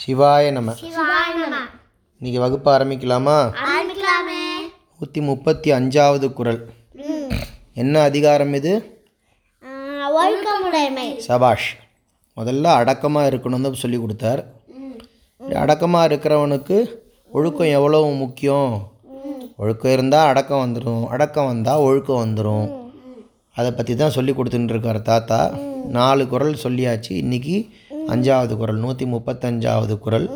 சிவாய நம. இன்னைக்கு வகுப்பு ஆரம்பிக்கலாமா? நூற்றி முப்பத்தி அஞ்சாவது குறள் என்ன அதிகாரம் இது? சபாஷ். முதல்ல அடக்கமாக இருக்கணும்னு சொல்லி கொடுத்தார். அடக்கமாக இருக்கிறவனுக்கு ஒழுக்கம் எவ்வளோ முக்கியம்? ஒழுக்கம் இருந்தால் அடக்கம் வந்துடும் அடக்கம் வந்தால் ஒழுக்கம் வந்துடும் அதை பற்றி தான் சொல்லி கொடுத்துட்டு இருக்கார் தாத்தா. நாலு குறள் சொல்லியாச்சு. இன்றைக்கி அஞ்சாவது குறள் நூற்றி முப்பத்தஞ்சாவது குறள்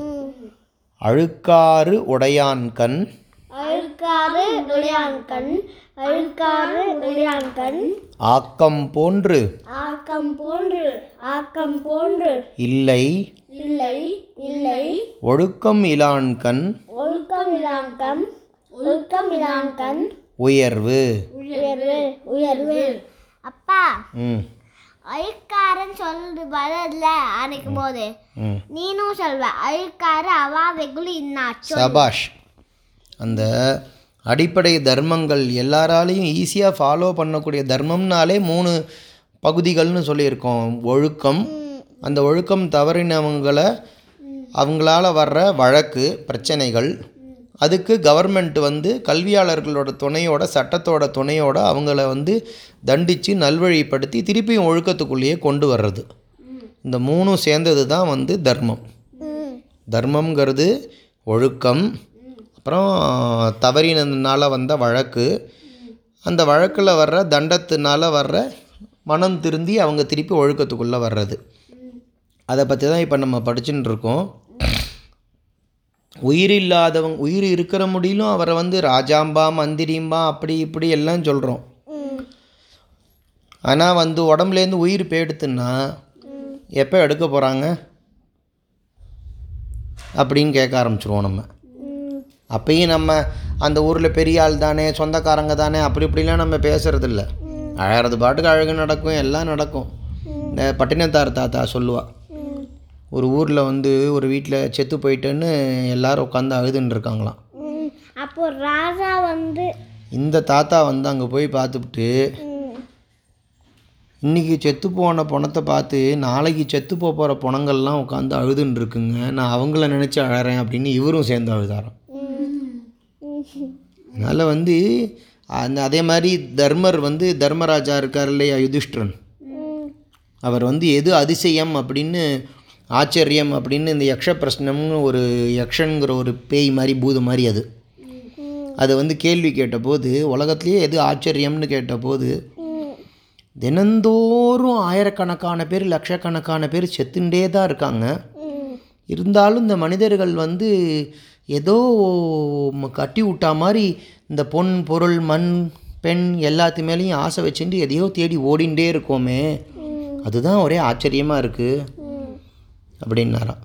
அழுக்காறு உடையான் கண். அழுக்காறு உடையான் கண். அழுக்காறு உடையான் கண். ஆக்கம் போன்று. ஆக்கம் போன்று. ஆக்கம் போன்று. இல்லை. இல்லை இல்லை. ஒழுக்கம் இலான் கண். ஒழுக்கம் இலான் கண். ஒழுக்கம் இலான் கண். உயர்வு. உயர்வு உயர்வு. அப்பா. ம். அழுக்காரன் சொல்றது பதில அன்னைக்கும் போது நீனும் சொல்வ அழுக்காறு அவா இன்னாச்சு சபாஷ் அந்த அடிப்படை தர்மங்கள் எல்லாராலையும் ஈஸியாக ஃபாலோ பண்ணக்கூடிய தர்மம்னாலே மூணு பகுதிகள்னு சொல்லியிருக்கோம். ஒழுக்கம் அந்த ஒழுக்கம் தவறினவங்களை அவங்களால வர்ற வழக்கு பிரச்சனைகள் அதுக்கு கவர்மெண்ட் வந்து கல்வியாளர்களோட துணையோட சட்டத்தோட துணையோட அவங்கள வந்து தண்டித்து நல்வழிப்படுத்தி திருப்பியும் ஒழுக்கத்துக்குள்ளேயே கொண்டு வர்றது. இந்த மூணும் சேர்ந்தது தான் வந்து தர்மம். தர்மம்ங்கிறது ஒழுக்கம் அப்புறம் தவறினதுனால வந்த வழக்கு. அந்த வழக்கில் வர்ற தண்டத்தினால வர்ற மனம் திருந்தி அவங்க திருப்பி ஒழுக்கத்துக்குள்ளே வர்றது. அதை பற்றி தான் இப்போ நம்ம படிச்சுட்டு இருக்கோம். உயிர் இல்லாதவங்க உயிர் இருக்கிற முடியலும் அவரை வந்து ராஜாம்பா மந்திரிம்பா அப்படி இப்படி எல்லாம் சொல்கிறோம் ஆனால் வந்து உடம்புலேருந்து உயிர் போயிடுத்துன்னா எப்போ எடுக்க போகிறாங்க அப்படின்னு கேட்க ஆரம்பிச்சிருவோம் நம்ம. அப்பயும் நம்ம அந்த ஊரில் பெரிய ஆள் தானே சொந்தக்காரங்க தானே அப்படி இப்படிலாம் நம்ம பேசுகிறதில்ல அழகிறது பாட்டுக்கு அழகு நடக்கும் எல்லாம் நடக்கும். இந்த பட்டினத்தார் தாத்தா சொல்லுவாள் ஒரு ஊரில் வந்து ஒரு வீட்டில் செத்து போயிட்டேன்னு எல்லாரும் உட்காந்து அழுதுன்னு இருக்காங்களாம். அப்போ ராஜா வந்து இந்த தாத்தா வந்து அங்கே போய் பார்த்துப்புட்டு இன்றைக்கி செத்து போன பணத்தை பார்த்து நாளைக்கு செத்து போக போகிற பணங்கள்லாம் உட்காந்து அழுதுன்னு இருக்குங்க. நான் அவங்கள நினச்சி அழறேன் அப்படின்னு இவரும் சேர்ந்து அழுதாராம். அதனால் வந்து அந்த அதே மாதிரி தர்மர் வந்து தர்மராஜா இருக்கார் இல்லையா யுதிஷ்டிரன். அவர் வந்து எது அதிசயம் அப்படின்னு ஆச்சரியம் அப்படின்னு இந்த யக்ஷ பிரஷ்னம்னு ஒரு யக்ஷங்கிற ஒரு பேய் மாதிரி பூதம் மாதிரி அது. அது வந்து கேள்வி கேட்டபோது உலகத்துலேயே எது ஆச்சரியம்னு கேட்டபோது தினந்தோறும் ஆயிரக்கணக்கான பேர் லட்சக்கணக்கான பேர் செத்துண்டே தான் இருக்காங்க. இருந்தாலும் இந்த மனிதர்கள் வந்து ஏதோ கட்டி விட்டா மாதிரி இந்த பொன் பொருள் மண் பெண் எல்லாத்து மேலேயும் ஆசை வச்சுட்டு எதையோ தேடி ஓடிண்டே இருக்கோமே. அதுதான் ஒரே ஆச்சரியமாக இருக்குது அப்படின்னாராம்.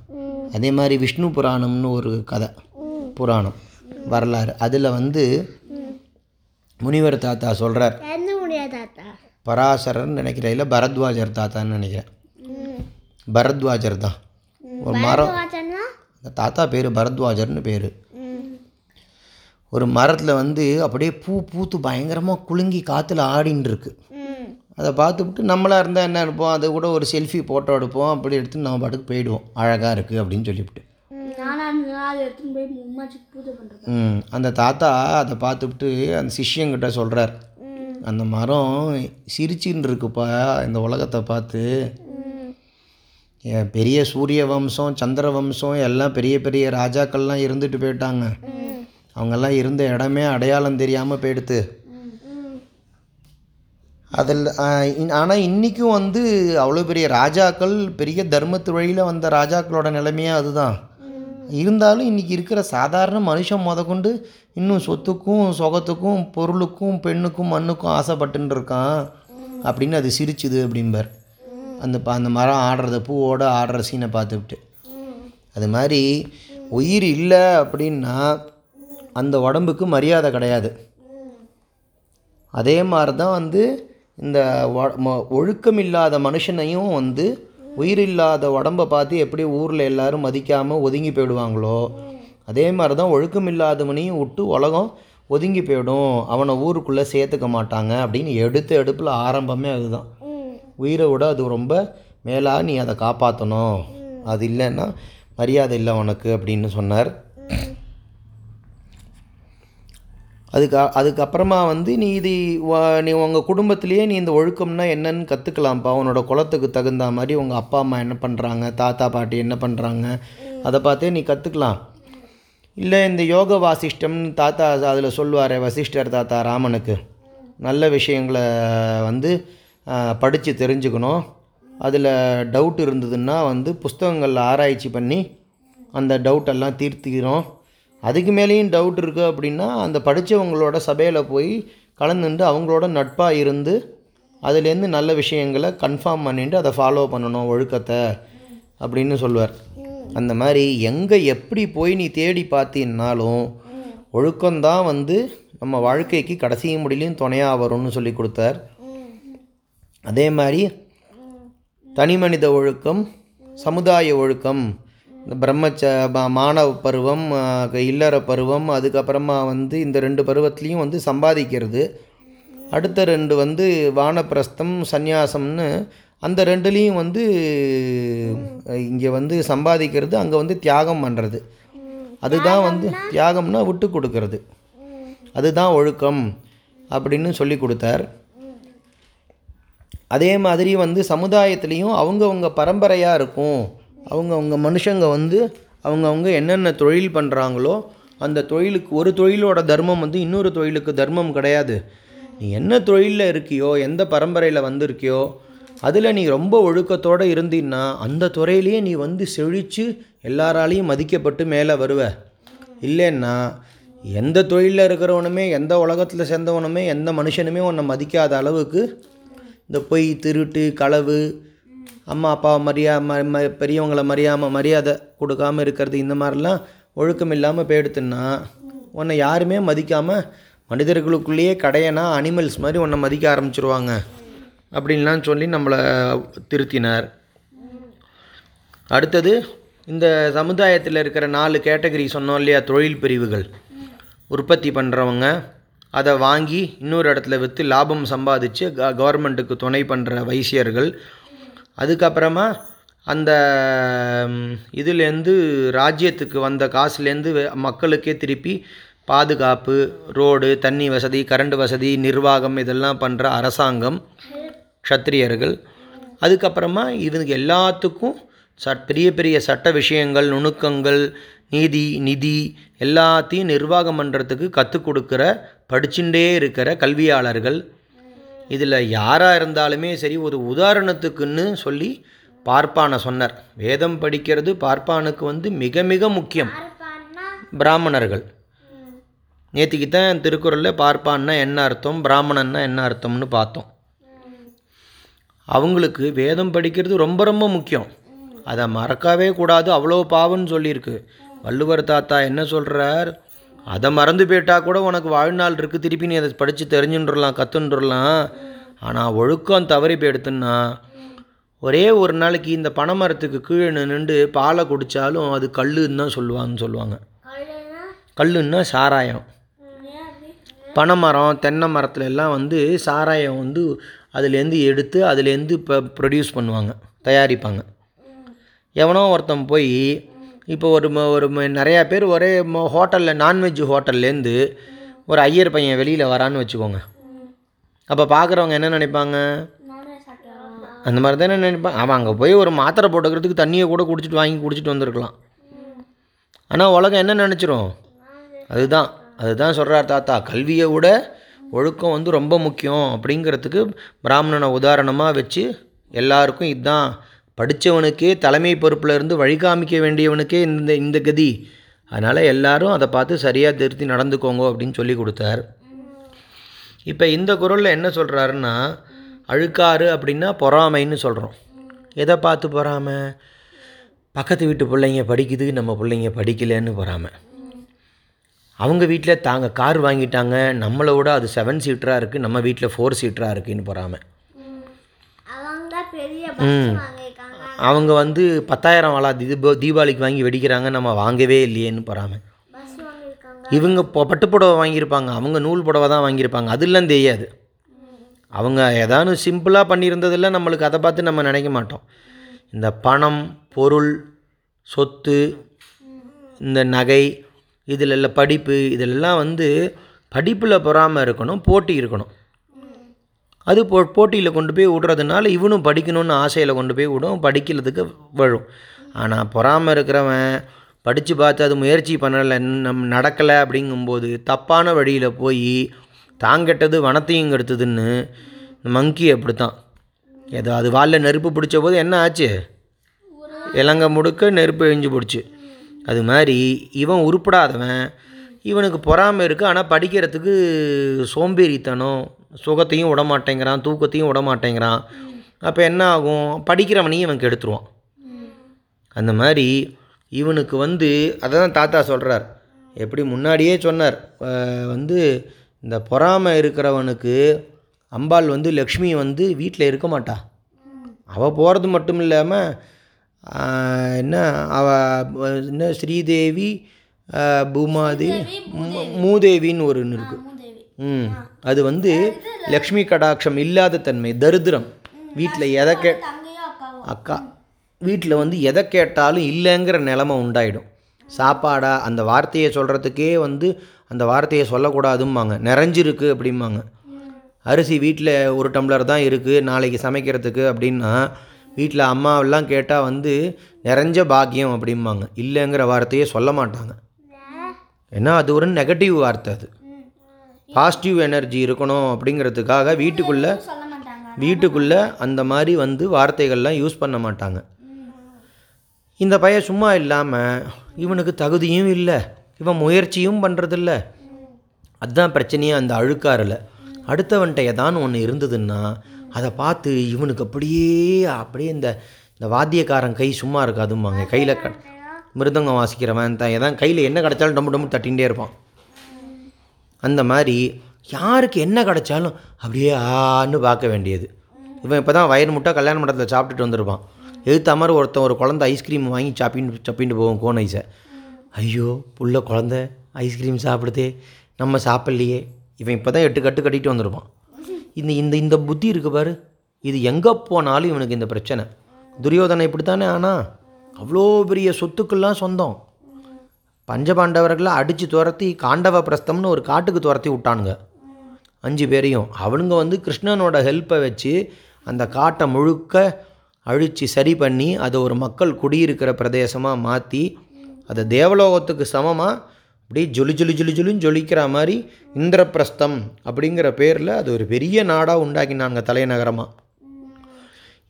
அதே மாதிரி விஷ்ணு புராணம்னு ஒரு கதை புராணம் வரலாறு. அதில் வந்து முனிவர் தாத்தா சொல்கிறார் பராசரர்னு நினைக்கிறேன். இல்லை பரத்வாஜர் தாத்தான்னு நினைக்கிறேன். பரத்வாஜர் தான். ஒரு மரம். தாத்தா பேர் பரத்வாஜர்னு பேர். ஒரு மரத்தில் வந்து அப்படியே பூ பூத்து பயங்கரமாக குலுங்கி காற்றுல ஆடின்னு இருக்கு அதை பார்த்துவிட்டு நம்மளாக இருந்தால் என்ன இருப்போம் அதை கூட ஒரு செல்ஃபி ஃபோட்டோ எடுப்போம். அப்படி எடுத்து நம்ம பாட்டுக்கு போயிடுவோம். அழகாக இருக்குது அப்படின்னு சொல்லிவிட்டு ம் அந்த தாத்தா அதை பார்த்துவிட்டு அந்த சிஷ்யங்கிட்ட சொல்கிறார் அந்த மரம் சிரிச்சின்னு இருக்குப்பா இந்த உலகத்தை பார்த்து. பெரிய சூரிய வம்சம் சந்திர வம்சம் எல்லாம் பெரிய பெரிய ராஜாக்கள்லாம் இருந்துட்டு போயிட்டாங்க. அவங்கெல்லாம் இருந்த இடமே அடையாளம் தெரியாமல் போயிடுத்து. அதில் ஆனால் இன்றைக்கும் வந்து அவ்வளோ பெரிய ராஜாக்கள் பெரிய தர்மத்து வழியில் வந்த ராஜாக்களோட நிலைமையே அதுதான். இருந்தாலும் இன்றைக்கி இருக்கிற சாதாரண மனுஷன் முதற்கொண்டு இன்னும் சொத்துக்கும் சொகத்துக்கும் பொருளுக்கும் பெண்ணுக்கும் மண்ணுக்கும் ஆசைப்பட்டுன்னு இருக்கான் அப்படின்னு அது சிரிச்சுது அப்படிம்பார். அந்த ப- அந்த மரம் ஆடுறத பூவோட ஆடுற சீனை பார்த்துக்கிட்டு அது மாதிரி உயிர் இல்லை அப்படின்னா அந்த உடம்புக்கு மரியாதை கிடையாது. அதே மாதிரி தான் வந்து இந்த ம- ஒழுக்கம் இல்லாத மனுஷனையும் வந்து உயிர் இல்லாத உடம்பை பார்த்து எப்படி ஊரில் எல்லாரும் மதிக்காமல் ஒதுங்கி போயிடுவாங்களோ அதே மாதிரி தான் ஒழுக்கம் இல்லாதவனையும் விட்டு உலகம் ஒதுங்கி போயிடும். அவனை ஊருக்குள்ளே சேர்த்துக்க மாட்டாங்க அப்படின்னு எடுத்த எடுப்பில் ஆரம்பமே அதுதான். உயிரை விட அது ரொம்ப மேலாக நீ அதை காப்பாற்றணும் அது இல்லைன்னா மரியாதை இல்லை உனக்கு அப்படின்னு சொன்னார். அதுக்கு அதுக்கப்புறமா வந்து நீ இது நீ உங்கள் குடும்பத்திலேயே நீ இந்த ஒழுக்கம்னா என்னன்னு கற்றுக்கலாம்ப்பா உன்னோட குலத்துக்கு தகுந்த மாதிரி உங்கள் அப்பா அம்மா என்ன பண்ணுறாங்க தாத்தா பாட்டி என்ன பண்ணுறாங்க அதை பார்த்தே நீ கற்றுக்கலாம் இல்லை இந்த யோக வாசிஷ்டம்னு தாத்தா அதில் சொல்லுவார் வசிஷ்டர் தாத்தா ராமனுக்கு. நல்ல விஷயங்களை வந்து படித்து தெரிஞ்சுக்கணும். அதில் டவுட் இருந்ததுன்னா வந்து புஸ்தகங்களில் ஆராய்ச்சி பண்ணி அந்த டவுட்டெல்லாம் தீர்த்திக்கிறோம் அதுக்கு மேலேயும் டவுட் இருக்குது அப்படின்னா அந்த படித்தவங்களோட சபையில் போய் கலந்துட்டு அவங்களோட நட்பாக இருந்து அதுலேருந்து நல்ல விஷயங்களை கன்ஃபார்ம் பண்ணிட்டு அதை ஃபாலோ பண்ணணும் ஒழுக்கத்தை அப்படின்னு சொல்லுவார். அந்த மாதிரி எங்கே எப்படி போய் நீ தேடி பார்த்தீன்னாலும் ஒழுக்கம்தான் வந்து நம்ம வாழ்க்கைக்கு கடைசி முடியலையும் துணையாக வரும்னு சொல்லி கொடுத்தார். அதே மாதிரி தனி மனித ஒழுக்கம் சமுதாய ஒழுக்கம் இந்த பிரம்மச்ச ப- மாணவ பருவம் இல்லற பருவம் அதுக்கப்புறமா வந்து இந்த ரெண்டு பருவத்துலேயும் வந்து சம்பாதிக்கிறது. அடுத்த ரெண்டு வந்து வானப்பிரஸ்தம் சந்நியாசம்னு அந்த ரெண்டுலேயும் வந்து இங்கே வந்து சம்பாதிக்கிறது அங்கே வந்து தியாகம் பண்ணுறது அதுதான் வந்து தியாகம்னா விட்டு கொடுக்கறது. அதுதான் ஒழுக்கம் அப்படின்னு சொல்லி கொடுத்தார். அதே மாதிரி வந்து சமுதாயத்துலேயும் அவங்கவுங்க பரம்பரையாக இருக்கும். அவங்கவுங்க மனுஷங்க வந்து அவங்கவுங்க என்னென்ன தொழில் பண்ணுறாங்களோ அந்த தொழிலுக்கு ஒரு தொழிலோட தர்மம் வந்து இன்னொரு தொழிலுக்கு தர்மம் கிடையாது. நீ என்ன தொழிலில் இருக்கியோ எந்த பரம்பரையில் வந்திருக்கியோ அதில் நீ ரொம்ப ஒழுக்கத்தோடு இருந்தீன்னா அந்த துறையிலேயே நீ வந்து செழித்து எல்லாராலையும் மதிக்கப்பட்டு மேலே வருவ. இல்லைன்னா எந்த தொழிலில் இருக்கிறவனுமே எந்த உலகத்தில் சேர்ந்தவனுமே எந்த மனுஷனுமே உன்னை மதிக்காத அளவுக்கு இந்த பொய் திருட்டு களவு அம்மா அப்பாவை மரியா ம ம பெரியவங்களை மரியாமல் மரியாதை கொடுக்காம இருக்கிறது இந்த மாதிரிலாம் ஒழுக்கம் இல்லாமல் போயிடுத்துன்னா உன்னை யாருமே மதிக்காமல் மனிதர்களுக்குள்ளேயே கடையனா அனிமல்ஸ் மாதிரி உன்னை மதிக்க ஆரம்பிச்சிருவாங்க அப்படின்லாம் சொல்லி நம்மளை திருத்தினார். அடுத்தது இந்த சமுதாயத்தில் இருக்கிற நாலு கேட்டகரி சொன்னோம் இல்லையா தொழில் பிரிவுகள். உற்பத்தி பண்ணுறவங்க அதை வாங்கி இன்னொரு இடத்துல விற்று லாபம் சம்பாதிச்சு க கவர்மெண்ட்டுக்கு துணை பண்ணுற வைசியர்கள் அதுக்கப்புறமா அந்த இதுலேருந்து ராஜ்யத்துக்கு வந்த காசுலேருந்து மக்களுக்கே திருப்பி பாதுகாப்பு ரோடு தண்ணி வசதி கரண்ட் வசதி நிர்வாகம் இதெல்லாம் பண்ணுற அரசாங்கம் க்ஷத்திரியர்கள் அதுக்கப்புறமா இவங்க எல்லாத்துக்கும் சட் பெரிய பெரிய சட்ட விஷயங்கள் நுணுக்கங்கள் நீதி நிதி எல்லாத்தையும் நிர்வாகம் பண்ணுறதுக்கு கற்றுக் கொடுக்குற படிச்சுட்டே இருக்கிற கல்வியாளர்கள் இதில் யாராக இருந்தாலுமே சரி ஒரு உதாரணத்துக்குன்னு சொல்லி பார்ப்பானை சொன்னார். வேதம் படிக்கிறது பார்ப்பானுக்கு வந்து மிக மிக முக்கியம். பிராமணர்கள். நேற்றுக்கு தான் திருக்குறளில் பார்ப்பான்னா என்ன அர்த்தம் பிராமணன்னா என்ன அர்த்தம்னு பார்த்தோம். அவங்களுக்கு வேதம் படிக்கிறது ரொம்ப ரொம்ப முக்கியம். அதை மறக்கவே கூடாது அவ்வளோ பாவம்னு சொல்லியிருக்கு. வள்ளுவர் தாத்தா என்ன சொல்கிறார் அதை மறந்து போயிட்டா கூட உனக்கு வாழ்நாள் இருக்குது திருப்பி நீ அதை படித்து தெரிஞ்சுன்றலாம் கற்றுன்றலாம் ஆனால் ஒழுக்கம் தவறி போயிடுத்துன்னா ஒரே ஒரு நாளைக்கு இந்த பனைமரத்துக்கு கீழே நின்று பாலை குடித்தாலும் அது கல்லுன்னு தான் சொல்லுவாங்கன்னு சொல்லுவாங்க. கல்லுன்னா? சாராயம். பனைமரம் தென்னை மரத்துல எல்லாம் வந்து சாராயம் வந்து அதுலேருந்து எடுத்து அதுலேருந்து இப்போ ப்ரொடியூஸ் பண்ணுவாங்க தயாரிப்பாங்க. எவனோ ஒருத்தன் போய் இப்போ ஒரு ம- ஒரு நிறையா பேர் ஒரே ஹோட்டலில் நான்வெஜ் ஹோட்டல்லேருந்து ஒரு ஐயர் பையன் வெளியில் வரான்னு வச்சுக்கோங்க. அப்போ பார்க்குறவங்க என்ன நினைப்பாங்க? அந்த மாதிரி தானே நினைப்பாங்க அவன் அங்கே போய் ஒரு மாத்திரை போட்டுக்கிறதுக்கு தண்ணியை கூட குடிச்சிட்டு வாங்கி குடிச்சிட்டு வந்திருக்கலாம். ஆனால் உலகம் என்ன நினச்சிரும்? அதுதான் அதுதான் சொல்கிறார் தாத்தா. கல்வியை விட ஒழுக்கம் வந்து ரொம்ப முக்கியம். அப்படிங்கிறதுக்கு பிராமணனை உதாரணமாக வச்சு எல்லாருக்கும் இதுதான் படித்தவனுக்கே தலைமை பொறுப்பில் இருந்து வழிகாமிக்க வேண்டியவனுக்கே இந்த இந்த கதி. அதனால் எல்லாரும் அதை பார்த்து சரியாக திருத்தி நடந்துக்கோங்க அப்படின்னு சொல்லி கொடுத்தார். இப்போ இந்த குரலில் என்ன சொல்கிறாருன்னா அழுக்காறு அப்படின்னா பொறாமைன்னு சொல்கிறோம் எதை பார்த்து பொறாமை? பக்கத்து வீட்டு பிள்ளைங்க படிக்குது நம்ம பிள்ளைங்க படிக்கலைன்னு பொறாமை. அவங்க வீட்டில் தாங்க கார் வாங்கிட்டாங்க நம்மளை விட அது செவன் சீட்டராக இருக்குது நம்ம வீட்டில் ஃபோர் சீட்டராக இருக்குன்னு பொறாமை. அவங்க பெரிய பஸ் வாங்கியிருக்காங்க அவங்க வந்து பத்தாயிரம் வாழா தீப தீபாவளிக்கு வாங்கி வெடிக்கிறாங்க நம்ம வாங்கவே இல்லையேன்னு வாங்கியிருக்காங்க. இவங்க இப்போ பட்டு புடவை வாங்கியிருப்பாங்க அவங்க நூல் புடவை தான் வாங்கியிருப்பாங்க அதெல்லாம் தெரியாது. அவங்க ஏதாவது சிம்பிளாக பண்ணியிருந்ததெல்லாம் நம்மளுக்கு அதை பார்த்து நம்ம நினைக்க மாட்டோம். இந்த பணம் பொருள் சொத்து இந்த நகை இதில் படிப்பு இதிலெல்லாம் வந்து படிப்பில் பொறாமல் இருக்கணும் போட்டி இருக்கணும். அது போ போட்டியில் கொண்டு போய் விடுறதுனால இவனும் படிக்கணும்னு ஆசையில் கொண்டு போய் விடும் படிக்கிறதுக்கு வரும் ஆனால் பொறாமல் இருக்கிறவன் படித்து பார்த்து அது முயற்சி பண்ணலை நம் நடக்கலை அப்படிங்கும்போது தப்பான வழியில் போய் தாங்கெட்டது வனத்தையும் கெடுத்ததுன்னு மங்கி அப்படித்தான். ஏதோ அது வாலில் நெருப்பு பிடிச்ச போது என்ன ஆச்சு? இலங்க முடுக்க நெருப்பு எழிஞ்சு போடுச்சு அது மாதிரி இவன் உருப்படாதவன் இவனுக்கு பொறாமை இருக்குது ஆனால் படிக்கிறதுக்கு சோம்பேறித்தனம் சுகத்தையும் விட மாட்டேங்கிறான் தூக்கத்தையும் விட மாட்டேங்கிறான் அப்போ என்ன ஆகும்? படிக்கிறவனையும் இவன் கெடுத்துருவான். அந்த மாதிரி இவனுக்கு வந்து அதான் தாத்தா சொல்கிறார் எப்படி முன்னாடியே சொன்னார். வந்து இந்த பொறாமை இருக்கிறவனுக்கு அம்பாள் வந்து லக்ஷ்மி வந்து வீட்டில் இருக்க மாட்டா. அவள் போகிறது மட்டும் இல்லாமல் என்ன அவ என்ன ஸ்ரீதேவி பூமாதேவி மூதேவின்னு ஒரு இருக்குது ம். அது வந்து லக்ஷ்மி கடாட்சம் இல்லாத தன்மை தரித்திரம். வீட்டில் எதை கே அக்கா. வீட்டில் வந்து எதை கேட்டாலும் இல்லைங்கிற நிலமை உண்டாயிடும். சாப்பாடா அந்த வார்த்தையை சொல்கிறதுக்கே வந்து அந்த வார்த்தையை சொல்லக்கூடாதும்பாங்க. நிறைஞ்சிருக்கு அப்படிம்பாங்க. அரிசி வீட்டில் ஒரு டம்ளர் தான் இருக்குது நாளைக்கு சமைக்கிறதுக்கு அப்படின்னா வீட்டில் அம்மாவெல்லாம் கேட்டால் வந்து நிறைஞ்ச பாக்கியம் அப்படிம்பாங்க. இல்லைங்கிற வார்த்தையை சொல்ல மாட்டாங்க. ஏன்னா அது ஒரு நெகட்டிவ் வார்த்தை அது. பாசிட்டிவ் எனர்ஜி இருக்கணும் அப்படிங்கிறதுக்காக வீட்டுக்குள்ளே வீட்டுக்குள்ளே அந்த மாதிரி வந்து வார்த்தைகள்லாம் யூஸ் பண்ண மாட்டாங்க. இந்த பையன் சும்மா இல்லாமல் இவனுக்கு தகுதியும் இல்லை. இவன் முயற்சியும் பண்ணுறதில்ல அதுதான் பிரச்சனையே அந்த அழுக்காரில் அடுத்தவன்ட்ட ஏதான்னு ஒன்று இருந்ததுன்னா அதை பார்த்து இவனுக்கு அப்படியே அப்படியே இந்த இந்த வாத்தியக்காரன் கை சும்மா இருக்காதும்பாங்க. கையில் க மிருதங்கம் வாசிக்கிறவன் தான். எதான் கையில் என்ன கிடச்சாலும் டம்மு டம்மு தட்டிகிட்டே இருப்பான். அந்த மாதிரி யாருக்கு என்ன கிடைச்சாலும் அப்படியே ஆன்னு பார்க்க வேண்டியது. இவன் இப்போ தான் வயிறு முட்டை கல்யாண மண்டபத்தில் சாப்பிட்டுட்டு வந்திருப்பான். எதிர்த்த மாதிரி ஒருத்தன் ஒரு குழந்த ஐஸ்கிரீம் வாங்கி சாப்பிட்டு சப்பிட்டு போவோம் கோன் ஐஸை ஐயோ புள்ள குழந்த ஐஸ்கிரீம் சாப்பிடுதே நம்ம சாப்பிட்லையே. இவன் இப்போ தான் எட்டு கட்டு கட்டிட்டு வந்திருப்பான். இந்த இந்த இந்த புத்தி இருக்கு பாரு. இது எங்கே போனாலும் இவனுக்கு இந்த பிரச்சனை. துரியோதனை இப்படி தானே ஆனால் அவ்வளோ பெரிய சொத்துக்கெல்லாம் சொந்தம். பஞ்சபாண்டவர்களை அடித்து துரத்தி காண்டவ பிரஸ்தம்னு ஒரு காட்டுக்கு துரத்தி விட்டானுங்க. அஞ்சு பேரையும். அவனுங்க வந்து கிருஷ்ணனோட ஹெல்ப்பை வச்சு அந்த காட்டை முழுக்க அழித்து சரி பண்ணி அதை ஒரு மக்கள் குடியிருக்கிற பிரதேசமாக மாற்றி அதை தேவலோகத்துக்கு சமமாக அப்படியே ஜொலி ஜொலி ஜொலி ஜொலின்னு ஜொலிக்கிற மாதிரி இந்திரபிரஸ்தம் அப்படிங்கிற பேரில் அது ஒரு பெரிய நாடாக உண்டாக்கினாங்க தலைநகரமாக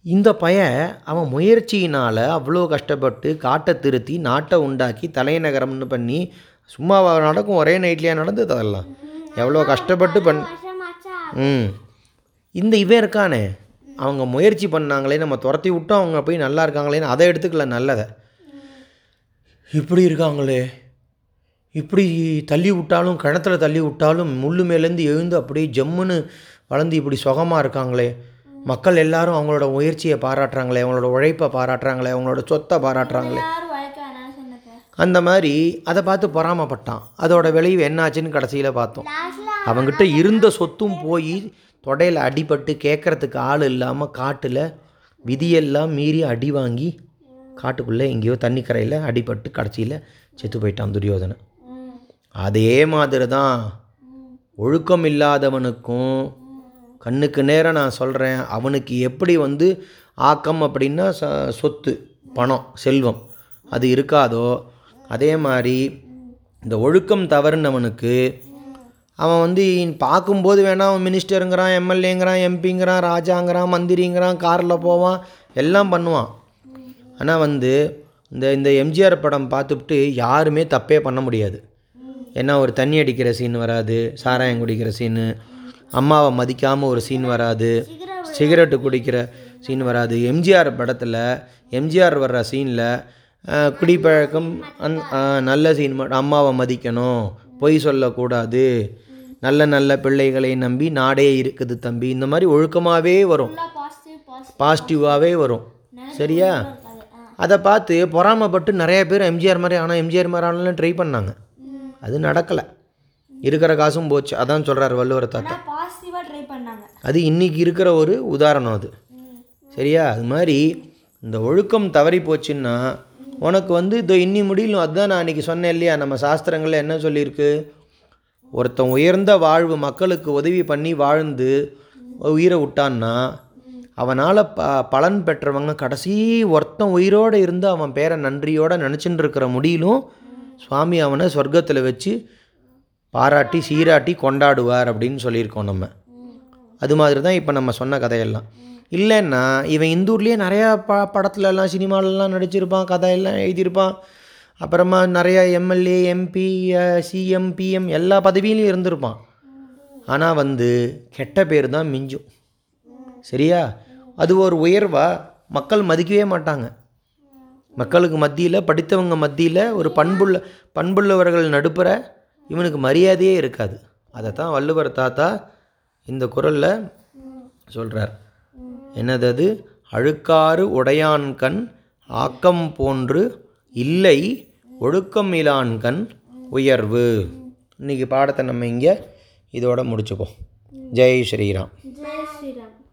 இந்த பையன் அவன் முயற்சியினால் அவ்வளோ கஷ்டப்பட்டு காட்டை திருத்தி நாட்டை உண்டாக்கி தலைநகரம்னு பண்ணி சும்மா நடக்கும் ஒரே நைட்லேயே நடந்தது அதெல்லாம்? எவ்வளோ கஷ்டப்பட்டு பண் ம். இந்த இவன் இருக்கானே. அவங்க முயற்சி பண்ணாங்களே நம்ம துரத்தி விட்டோம் அவங்க போய் நல்லா இருக்காங்களேன்னு அதை எடுத்துக்கல நல்லதை. இப்படி இருக்காங்களே. இப்படி தள்ளி விட்டாலும் கிணத்துல தள்ளி விட்டாலும் முள்ளு மேலேருந்து எழுந்து அப்படியே ஜம்முன்னு வளர்ந்து இப்படி சுகமாக இருக்காங்களே. மக்கள் எல்லாரும் அவங்களோட முயற்சியை பாராட்டுறாங்களே அவங்களோட உழைப்பை பாராட்டுறாங்களே அவங்களோட சொத்தை பாராட்டுறாங்களே. அந்த மாதிரி அதை பார்த்து பொறாமப்பட்டான். அதோட விளைவு என்னாச்சுன்னு கடைசியில் பார்த்தோம். அவங்கிட்ட இருந்த சொத்தும் போய் தொடையில் அடிபட்டு கேட்கறதுக்கு ஆள் இல்லாமல் காட்டில் விதியெல்லாம் மீறி அடி வாங்கி காட்டுக்குள்ளே எங்கேயோ தண்ணி கரையில் அடிபட்டு கடைசியில் செத்து போயிட்டான் துரியோதனன். அதே மாதிரி தான் ஒழுக்கம் இல்லாதவனுக்கும் கண்ணுக்கு நேரம் நான் சொல்கிறேன் அவனுக்கு எப்படி வந்து ஆக்கம் அப்படின்னா ச சொத்து பணம் செல்வம் அது இருக்காதோ? அதே மாதிரி இந்த ஒழுக்கம் தவறுனவனுக்கு அவன் வந்து பார்க்கும்போது வேணால் அவன் மினிஸ்டருங்கிறான் எம்எல்ஏங்கிறான் எம்பிங்கிறான் ராஜாங்கிறான் மந்திரிங்கிறான் காரில் போவான் எல்லாம் பண்ணுவான். ஆனால் வந்து இந்த இந்த எம்ஜிஆர் படம் பார்த்துட்டு யாருமே தப்பே பண்ண முடியாது. ஏன்னா ஒரு தண்ணி அடிக்கிற சீன் வராது சாராயம் குடிக்கிற சீனு அம்மாவை மதிக்காமல் ஒரு சீன் வராது. சிகரெட்டு குடிக்கிற சீன் வராது. எம்ஜிஆர் படத்தில் எம்ஜிஆர் வர்ற சீனில் குடிப்பழக்கம் அந் நல்ல சீன் அம்மாவை மதிக்கணும். பொய் சொல்லக்கூடாது. நல்ல நல்ல பிள்ளைகளை நம்பி நாடே இருக்குது தம்பி. இந்த மாதிரி ஒழுக்கமாகவே வரும். பாசிட்டிவாகவே வரும். சரியா? அதை பார்த்து பொறாமைப்பட்டு நிறைய பேர் எம்ஜிஆர் மாதிரி ஆனால் எம்ஜிஆர் மாதிரி ஆனாலும் ட்ரை பண்ணாங்க. அது நடக்கலை. இருக்கிற காசும் போச்சு. அதான் சொல்கிறார் வள்ளுவர் தாத்தா. பண்ணாங்க. அது இன்னைக்கு இருக்கிற ஒரு உதாரணம் அது. சரியா? அது மாதிரி இந்த ஒழுக்கம் தவறி போச்சுன்னா உனக்கு வந்து இதோ இன்னி முடியலும் அதுதான் நான் அன்றைக்கி சொன்னேன் இல்லையா? நம்ம சாஸ்திரங்களில் என்ன சொல்லியிருக்கு? ஒருத்தன் உயர்ந்த வாழ்வு மக்களுக்கு உதவி பண்ணி வாழ்ந்து உயிரை விட்டான்னா அவனால் ப பலன் பெற்றவங்க கடைசி ஒருத்தன் உயிரோடு இருந்து அவன் பேரை நன்றியோடு நினச்சின்னு இருக்கிற முடியிலும் சுவாமி அவனை சொர்க்கத்தில் வச்சு பாராட்டி சீராட்டி கொண்டாடுவார் அப்படின்னு சொல்லியிருக்கோம் நம்ம. அது மாதிரி தான் இப்போ நம்ம சொன்ன கதையெல்லாம். இல்லைன்னா இவன் இந்தூர்லேயே நிறையா ப படத்துலலாம் சினிமாலெலாம் நடிச்சிருப்பான் கதையெல்லாம் எழுதியிருப்பான். அப்புறமா நிறையா எம்எல்ஏ எம்பி சிஎம் பிஎம் எல்லா பதவியிலையும் இருந்திருப்பான். ஆனால் வந்து கெட்ட பேர் தான் மிஞ்சும். சரியா? அது ஒரு உயர்வாக மக்கள் மதிக்கவே மாட்டாங்க. மக்களுக்கு மத்தியில் படித்தவங்க மத்தியில் ஒரு பண்புள்ள பண்புள்ளவர்கள் நடுப்புற இவனுக்கு மரியாதையே இருக்காது. அதை தான் வள்ளுவர் தாத்தா இந்த குரலில் சொல்கிறார் என்னது அது அழுக்காறு உடையான் கண் ஆக்கம் போன்று இல்லை ஒழுக்கம் இலான் கண் உயர்வு. இன்றைக்கி பாடத்தை நம்ம இங்கே இதோட முடிச்சுப்போம் ஜெய் ஸ்ரீராம். ஜெய் ஸ்ரீராம்.